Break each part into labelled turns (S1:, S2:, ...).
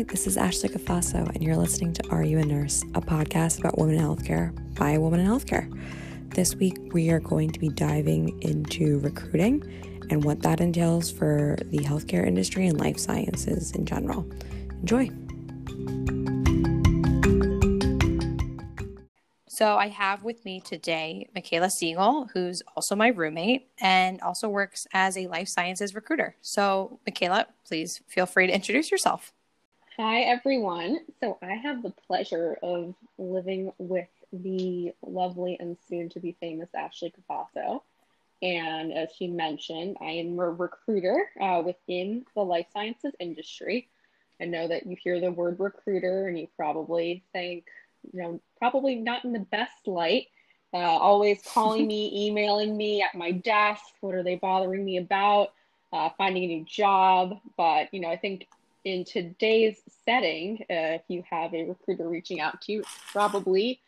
S1: Hi, this is Ashley Cafasso, and you're listening to Are You a Nurse, a podcast about women in healthcare by a woman in healthcare. This week, we are going to be diving into recruiting and what that entails for the healthcare industry and life sciences in general. Enjoy. So, I have with me today Michaela Siegel, who's also my roommate and also works as a life sciences recruiter. So, Michaela, please feel free to introduce yourself.
S2: Hi, everyone. So, I have the pleasure of living with the lovely and soon to be famous Ashley Cafasso. And as she mentioned, I am a recruiter uh, within the life sciences industry. I know that you hear the word recruiter and you probably think, you know, probably not in the best light. Uh, always calling me, emailing me at my desk. What are they bothering me about? Uh, finding a new job. But, you know, I think in today's setting, uh, if you have a recruiter reaching out to you, it's probably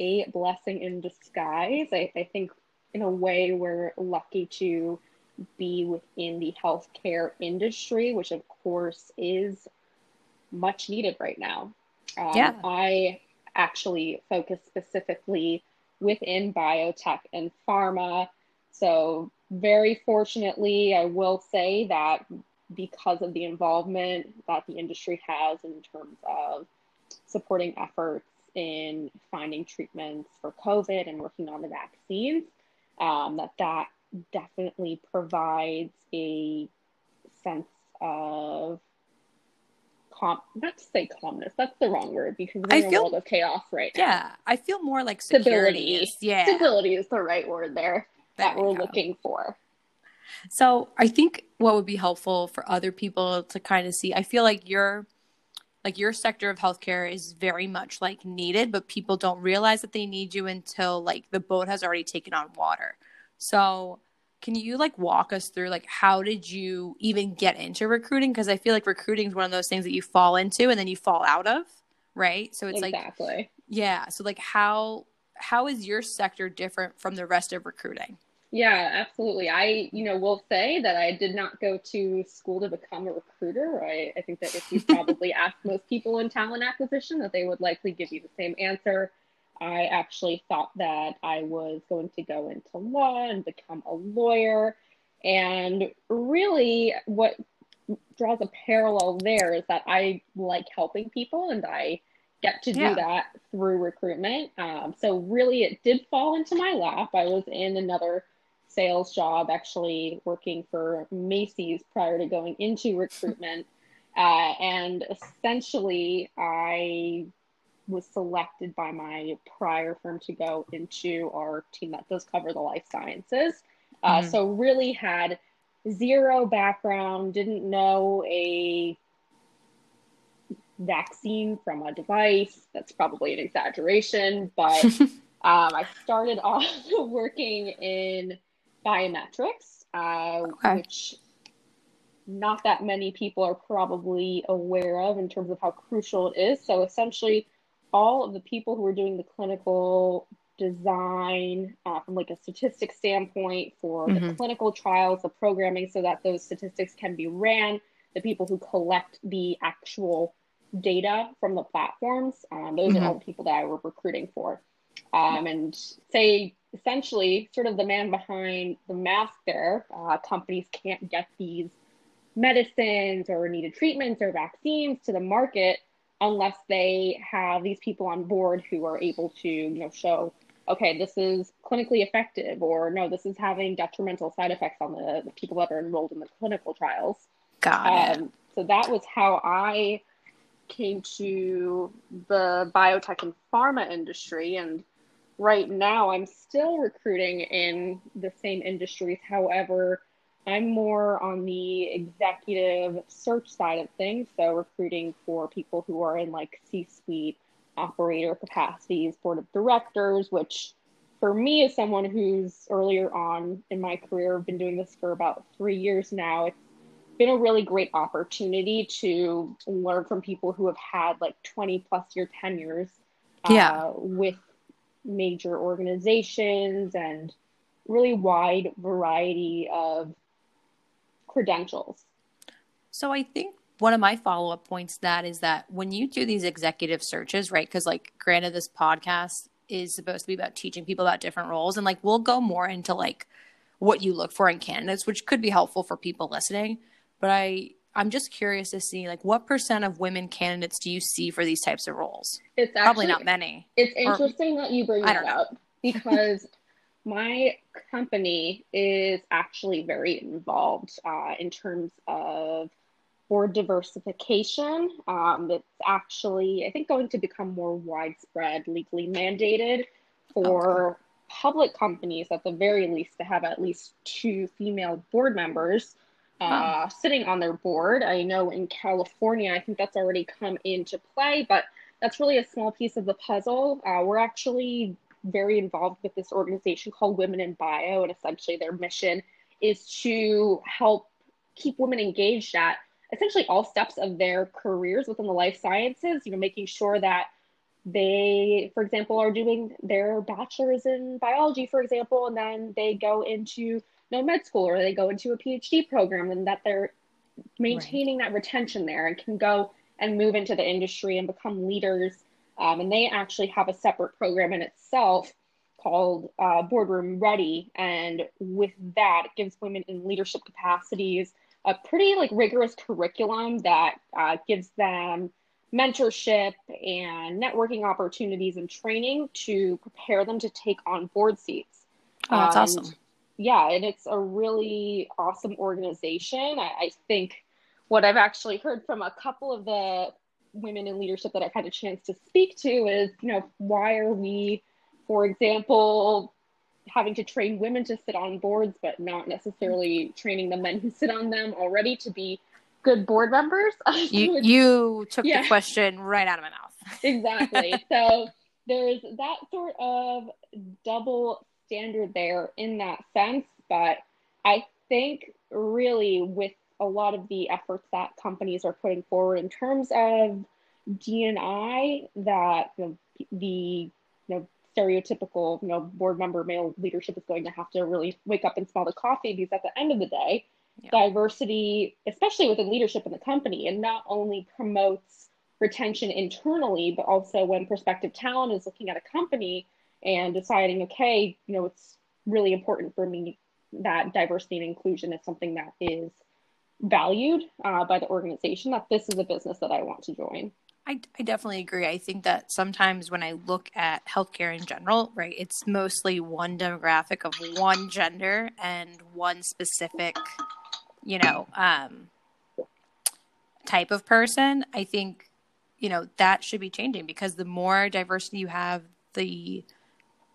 S2: a blessing in disguise. I, I think, in a way, we're lucky to be within the healthcare industry, which, of course, is much needed right now. Um, yeah. I actually focus specifically within biotech and pharma. So, very fortunately, I will say that because of the involvement that the industry has in terms of supporting efforts in finding treatments for COVID and working on the vaccines, um, that that definitely provides a sense of calm, not to say calmness, that's the wrong word because we're I in feel, a world of chaos right
S1: now. Yeah, I feel more like stability.
S2: Yeah. Stability is the right word there, there that we're go. looking for.
S1: So I think what would be helpful for other people to kind of see, I feel like your like your sector of healthcare is very much like needed, but people don't realize that they need you until like the boat has already taken on water. So can you like walk us through like how did you even get into recruiting? Because I feel like recruiting is one of those things that you fall into and then you fall out of, right? So it's
S2: exactly.
S1: like yeah. So like how how is your sector different from the rest of recruiting?
S2: Yeah, absolutely. I, you know, will say that I did not go to school to become a recruiter. I, I think that if you probably ask most people in talent acquisition, that they would likely give you the same answer. I actually thought that I was going to go into law and become a lawyer. And really, what draws a parallel there is that I like helping people and I get to yeah. do that through recruitment. Um, so, really, it did fall into my lap. I was in another sales job, actually working for Macy's prior to going into recruitment. Uh, and essentially, I was selected by my prior firm to go into our team that does cover the life sciences. Uh, mm-hmm. So, really had zero background, didn't know a vaccine from a device. That's probably an exaggeration, but um, I started off working in biometrics, uh, okay. which not that many people are probably aware of in terms of how crucial it is. So essentially, all of the people who are doing the clinical design uh, from like a statistics standpoint for mm-hmm. the clinical trials, the programming, so that those statistics can be ran. The people who collect the actual data from the platforms, um, those mm-hmm. are all the people that I were recruiting for. Um, and say essentially sort of the man behind the mask there. Uh, companies can't get these medicines or needed treatments or vaccines to the market unless they have these people on board who are able to, you know, show, okay, this is clinically effective, or no, this is having detrimental side effects on the, the people that are enrolled in the clinical trials.
S1: Got um, it.
S2: So that was how I came to the biotech and pharma industry and right now I'm still recruiting in the same industries. However, I'm more on the executive search side of things, so recruiting for people who are in like C-suite operator capacities, board of directors, which for me as someone who's earlier on in my career been doing this for about 3 years now, it's been a really great opportunity to learn from people who have had like 20 plus year tenures
S1: yeah.
S2: Uh, with major organizations and really wide variety of credentials.
S1: So I think one of my follow up points to that is that when you do these executive searches, right? Because, like, granted, this podcast is supposed to be about teaching people about different roles, and like, we'll go more into like what you look for in candidates, which could be helpful for people listening. But I, I'm just curious to see like what percent of women candidates do you see for these types of roles?
S2: It's actually,
S1: probably not many.
S2: It's interesting or, that you bring that up because my company is actually very involved uh, in terms of board diversification. Um, it's actually, I think, going to become more widespread, legally mandated for okay. public companies at the very least to have at least two female board members uh, oh. sitting on their board. I know in California, I think that's already come into play, but that's really a small piece of the puzzle. Uh, we're actually very involved with this organization called Women in Bio, and essentially their mission is to help keep women engaged at essentially all steps of their careers within the life sciences, you know, making sure that they, for example, are doing their bachelor's in biology, for example, and then they go into know, med school or they go into a PhD program and that they're maintaining right. that retention there and can go and move into the industry and become leaders. Um, and they actually have a separate program in itself called uh, Boardroom Ready. And with that, it gives women in leadership capacities a pretty like rigorous curriculum that uh, gives them mentorship and networking opportunities and training to prepare them to take on board seats.
S1: Oh, that's um, awesome.
S2: Yeah, and it's a really awesome organization. I, I think what I've actually heard from a couple of the women in leadership that I've had a chance to speak to is, you know, why are we, for example, having to train women to sit on boards, but not necessarily training the men who sit on them already to be good board members.
S1: you, you took yeah. the question right out of my mouth.
S2: exactly. So there's that sort of double standard there in that sense. But I think really with a lot of the efforts that companies are putting forward in terms of D&I, that know, the you know stereotypical, you know, board member male leadership is going to have to really wake up and smell the coffee because at the end of the day, yeah. diversity, especially within leadership in the company, and not only promotes retention internally, but also when prospective talent is looking at a company and deciding, okay, you know, it's really important for me that diversity and inclusion is something that is valued uh, by the organization, that this is a business that I want to join.
S1: I, I definitely agree. I think that sometimes when I look at healthcare in general, right, it's mostly one demographic of one gender and one specific, you know, um, type of person. I think, you know, that should be changing because the more diversity you have, the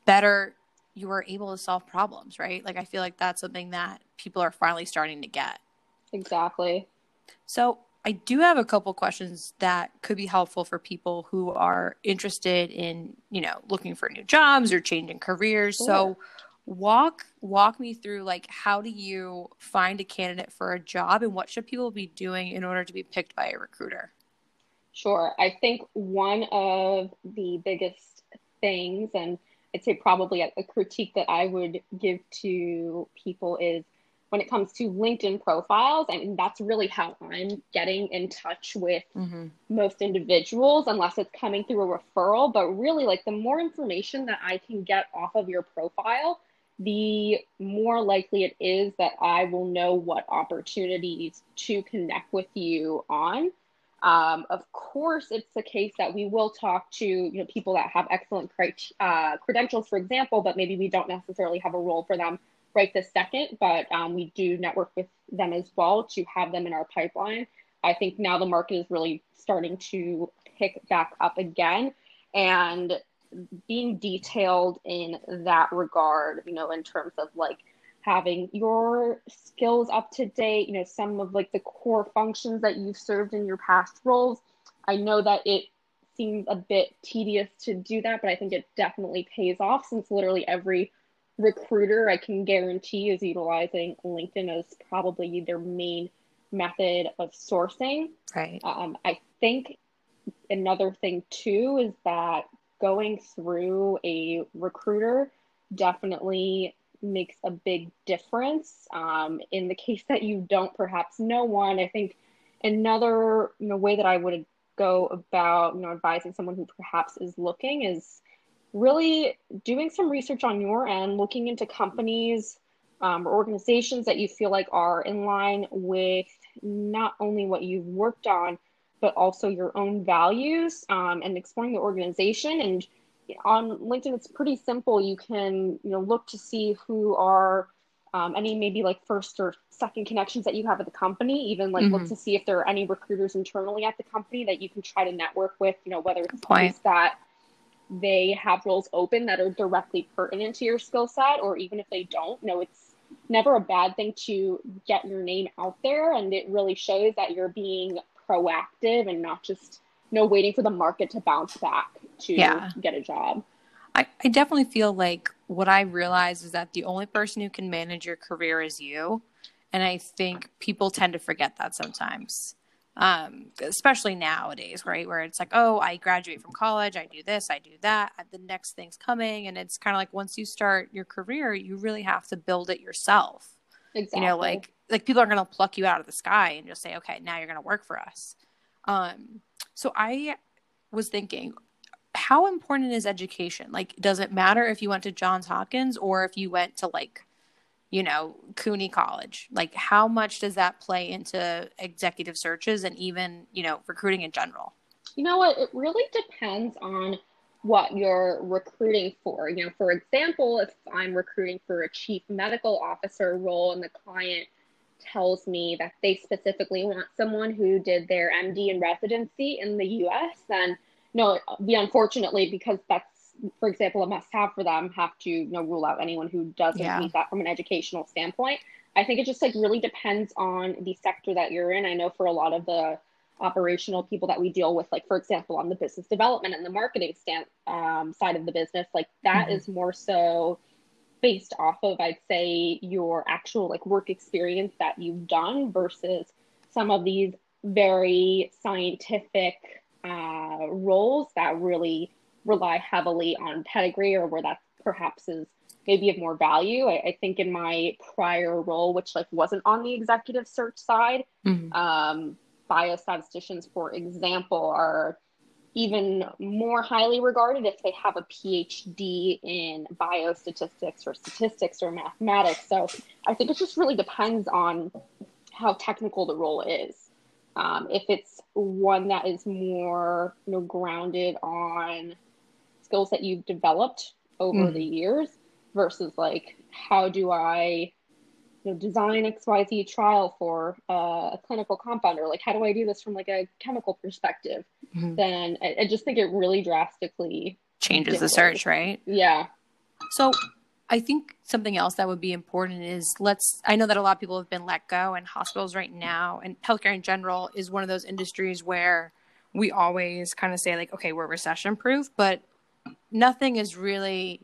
S1: better you are able to solve problems, right? Like, I feel like that's something that people are finally starting to get.
S2: Exactly.
S1: So, I do have a couple questions that could be helpful for people who are interested in, you know, looking for new jobs or changing careers. Sure. So walk walk me through like how do you find a candidate for a job and what should people be doing in order to be picked by a recruiter?
S2: Sure. I think one of the biggest things and I'd say probably a, a critique that I would give to people is when it comes to LinkedIn profiles. And that's really how I'm getting in touch with mm-hmm. most individuals, unless it's coming through a referral. But really, like the more information that I can get off of your profile, the more likely it is that I will know what opportunities to connect with you on. Um, of course, it's the case that we will talk to you know people that have excellent uh, credentials, for example, but maybe we don't necessarily have a role for them right this second, but um, we do network with them as well to have them in our pipeline. I think now the market is really starting to pick back up again and being detailed in that regard, you know, in terms of like having your skills up to date, you know, some of like the core functions that you've served in your past roles. I know that it seems a bit tedious to do that, but I think it definitely pays off since literally every recruiter I can guarantee is utilizing LinkedIn as probably their main method of sourcing.
S1: Right.
S2: Um, I think another thing too is that going through a recruiter definitely makes a big difference. Um, in the case that you don't perhaps know one, I think another you know way that I would go about you know advising someone who perhaps is looking is really doing some research on your end, looking into companies um, or organizations that you feel like are in line with not only what you've worked on, but also your own values um, and exploring the organization. And on LinkedIn, it's pretty simple. You can you know look to see who are um, any maybe like first or second connections that you have at the company. Even like mm-hmm. look to see if there are any recruiters internally at the company that you can try to network with. You know whether it's that they have roles open that are directly pertinent to your skill set, or even if they don't, you know it's never a bad thing to get your name out there and it really shows that you're being proactive and not just you know waiting for the market to bounce back to yeah. get a job
S1: I, I definitely feel like what i realize is that the only person who can manage your career is you and i think people tend to forget that sometimes um, especially nowadays, right? Where it's like, oh, I graduate from college, I do this, I do that, the next thing's coming, and it's kind of like once you start your career, you really have to build it yourself. Exactly. You know, like like people are going to pluck you out of the sky and just say, okay, now you're going to work for us. Um, so I was thinking, how important is education? Like, does it matter if you went to Johns Hopkins or if you went to like you know, CUNY College? Like, how much does that play into executive searches and even, you know, recruiting in general?
S2: You know what? It really depends on what you're recruiting for. You know, for example, if I'm recruiting for a chief medical officer role and the client tells me that they specifically want someone who did their MD and residency in the US, then no, be unfortunately because that's for example, a must have for them have to you know rule out anyone who doesn't yeah. meet that from an educational standpoint. I think it just like really depends on the sector that you're in. I know for a lot of the operational people that we deal with, like for example, on the business development and the marketing stand um, side of the business, like that mm-hmm. is more so based off of I'd say your actual like work experience that you've done versus some of these very scientific uh, roles that really rely heavily on pedigree or where that perhaps is maybe of more value. I, I, think in my prior role, which like wasn't on the executive search side, mm-hmm. um, biostatisticians, for example, are even more highly regarded if they have a PhD in biostatistics or statistics or mathematics. So I think it just really depends on how technical the role is. Um, if it's one that is more you know grounded on skills that you've developed over mm. the years versus like how do I you know, design XYZ trial for uh, a clinical compounder? Like, how do I do this from like a chemical perspective? Mm-hmm. Then I, I, just think it really drastically
S1: changes the search, right?
S2: Yeah.
S1: So I think something else that would be important is let's, I know that a lot of people have been let go and hospitals right now and healthcare in general is one of those industries where we always kind of say like, okay, we're recession proof, but nothing is really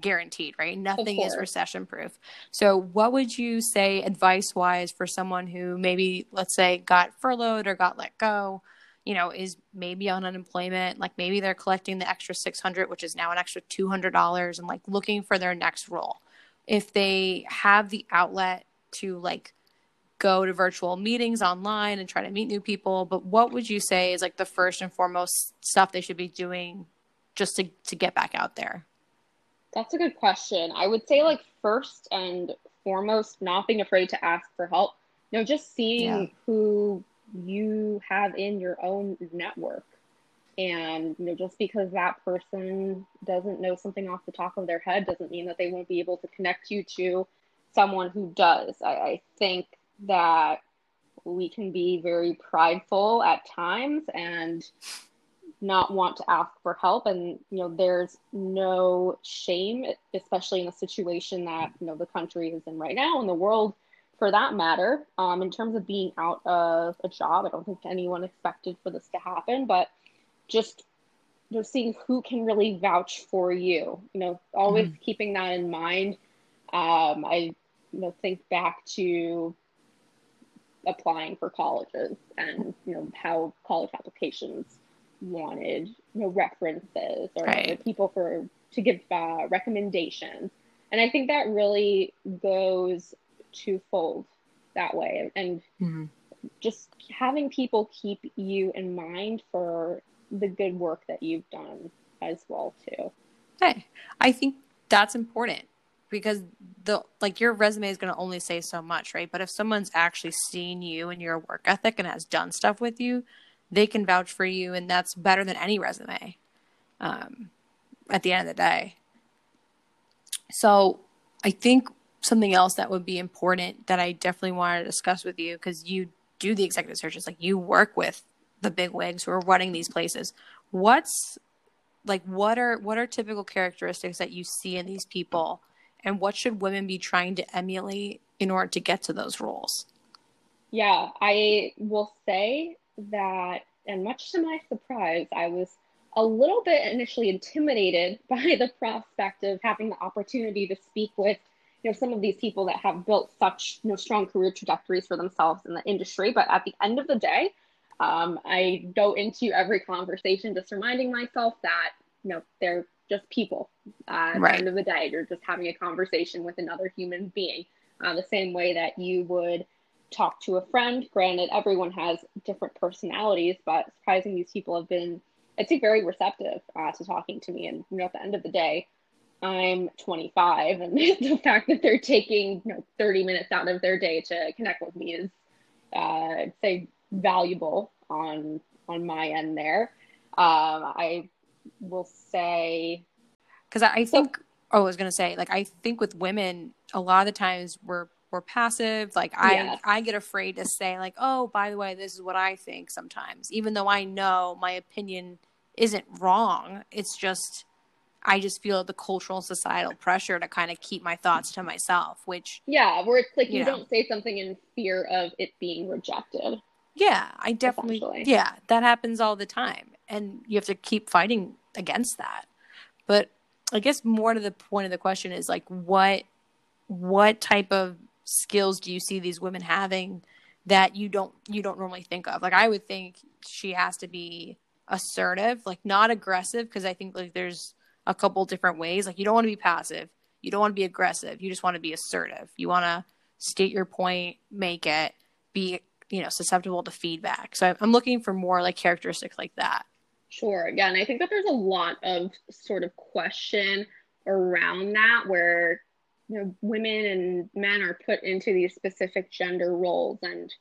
S1: guaranteed, right? Nothing is recession proof. So, what would you say advice wise for someone who maybe, let's say, got furloughed or got let go? You know, is maybe on unemployment, like maybe they're collecting the extra 600, which is now an extra $200 and like looking for their next role. If they have the outlet to like go to virtual meetings online and try to meet new people, but what would you say is like the first and foremost stuff they should be doing just to, to get back out there?
S2: That's a good question. I would say, like, first and foremost, not being afraid to ask for help. You know, just seeing yeah. who you have in your own network. And, you know, just because that person doesn't know something off the top of their head doesn't mean that they won't be able to connect you to someone who does. I, I think that we can be very prideful at times and not want to ask for help and you know there's no shame especially in the situation that you know the country is in right now and the world for that matter um, in terms of being out of a job i don't think anyone expected for this to happen but just you know seeing who can really vouch for you you know always mm-hmm. keeping that in mind um, i you know think back to applying for colleges and you know how college applications wanted you know references or right. people for to give uh, recommendations and i think that really goes twofold that way and mm-hmm. just having people keep you in mind for the good work that you've done as well too.
S1: Hey, I think that's important because the like your resume is going to only say so much, right? But if someone's actually seen you and your work ethic and has done stuff with you, they can vouch for you, and that's better than any resume. Um, at the end of the day. So I think something else that would be important that I definitely want to discuss with you because you do the executive searches, like you work with the big wigs who are running these places. What's like what are what are typical characteristics that you see in these people and what should women be trying to emulate in order to get to those roles?
S2: Yeah, I will say that and much to my surprise, I was a little bit initially intimidated by the prospect of having the opportunity to speak with you know some of these people that have built such you know strong career trajectories for themselves in the industry but at the end of the day um, i go into every conversation just reminding myself that you know they're just people. Uh, at right. the end of the day you're just having a conversation with another human being uh, the same way that you would talk to a friend. Granted everyone has different personalities but surprising these people have been i'd say very receptive uh, to talking to me. And you know at the end of the day I'm 25, and the fact that they're taking you know 30 minutes out of their day to connect with me is, uh, I'd say, valuable on on my end there. Um, I will say
S1: because I think so, oh, I was gonna say like I think with women a lot of the times we're we're passive. Like I yes. I get afraid to say like oh by the way this is what I think sometimes even though I know my opinion isn't wrong. It's just I just feel the cultural and societal pressure to kind of keep my thoughts to myself, which
S2: yeah, where it's like you, you know, don't say something in fear of it being rejected.
S1: Yeah, I definitely yeah, that happens all the time, and you have to keep fighting against that. But I guess more to the point of the question is like what what type of skills do you see these women having that you don't you don't normally think of? Like I would think she has to be assertive, like not aggressive because I think like there's a couple different ways. Like you don't want to be passive, you don't want to be aggressive, you just want to be assertive. You want to state your point, make it, be you know susceptible to feedback. So I'm looking for more like characteristics like that.
S2: Sure. Yeah, and I think that there's a lot of sort of question around that where you know women and men are put into these specific gender roles and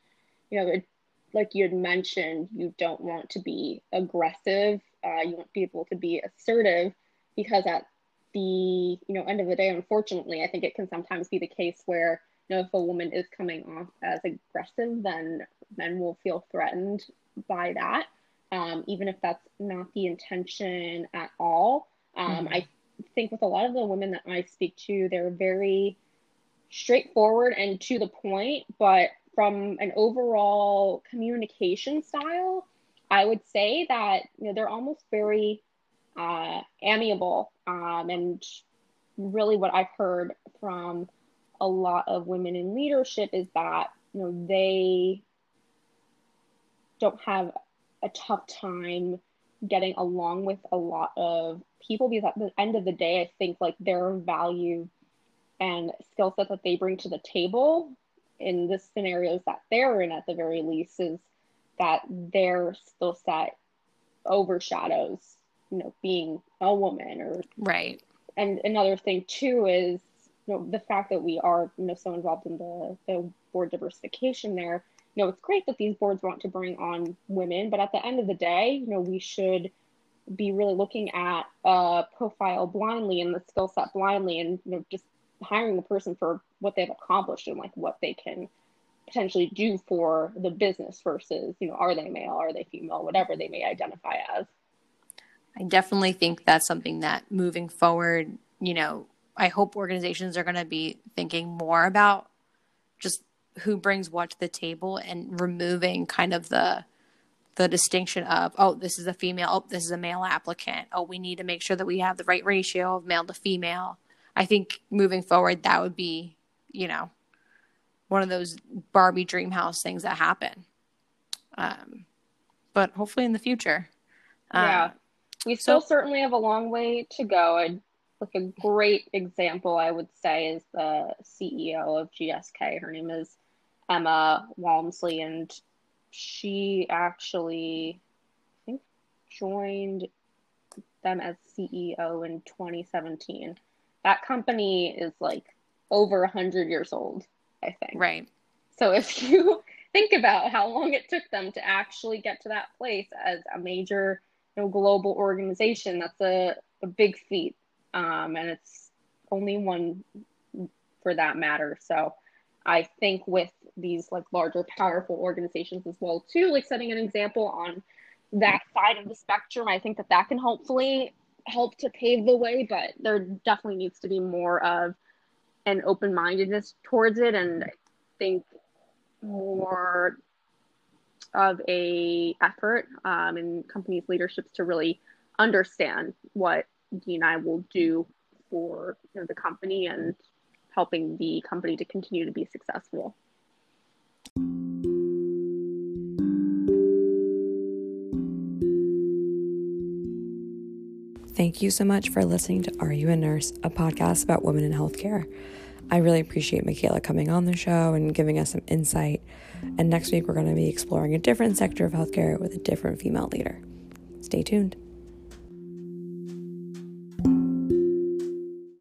S2: you know it, like you had mentioned you don't want to be aggressive uh, you want able to be assertive because at the you know end of the day unfortunately i think it can sometimes be the case where you know if a woman is coming off as aggressive then men will feel threatened by that um, even if that's not the intention at all um, mm-hmm. i think with a lot of the women that i speak to they're very straightforward and to the point but from an overall communication style i would say that you know they're almost very uh, amiable. Um, and really, what I've heard from a lot of women in leadership is that you know they don't have a tough time getting along with a lot of people because at the end of the day, I think like their value and skill set that they bring to the table in the scenarios that they're in at the very least is that their skill set overshadows you know being a woman or
S1: right.
S2: And another thing too is you know the fact that we are you know so involved in the, the board diversification there you know it's great that these boards want to bring on women but at the end of the day you know we should be really looking at a profile blindly and the skill set blindly and you know just hiring the person for what they've accomplished and like what they can potentially do for the business versus you know are they male are they female whatever they may identify as
S1: I definitely think that's something that moving forward, you know, I hope organizations are going to be thinking more about just who brings what to the table and removing kind of the the distinction of oh this is a female oh this is a male applicant. Oh we need to make sure that we have the right ratio of male to female. I think moving forward that would be you know one of those barbie dream house things that happen. Um, but hopefully in the future.
S2: Yeah we still so, certainly have a long way to go. And like a great example, I would say, is the CEO of GSK. Her name is Emma Walmsley, and she actually, I think, joined them as CEO in 2017. That company is like over 100 years old, I think.
S1: Right.
S2: So if you think about how long it took them to actually get to that place as a major you know, global organization, that's a, a big feat. Um, and it's only one for that matter. So I think with these like larger, powerful organizations as well, too, like setting an example on that side of the spectrum, I think that that can hopefully help to pave the way. But there definitely needs to be more of an open mindedness towards it, and I think more of a effort um, in companies' leaderships to really understand what D&I will do for you know, the company and helping the company to continue to be successful.
S3: Thank you so much for listening to Are You a Nurse, a podcast about women in healthcare. I really appreciate Michaela coming on the show and giving us some insight. And next week, we're going to be exploring a different sector of healthcare with a different female leader. Stay tuned.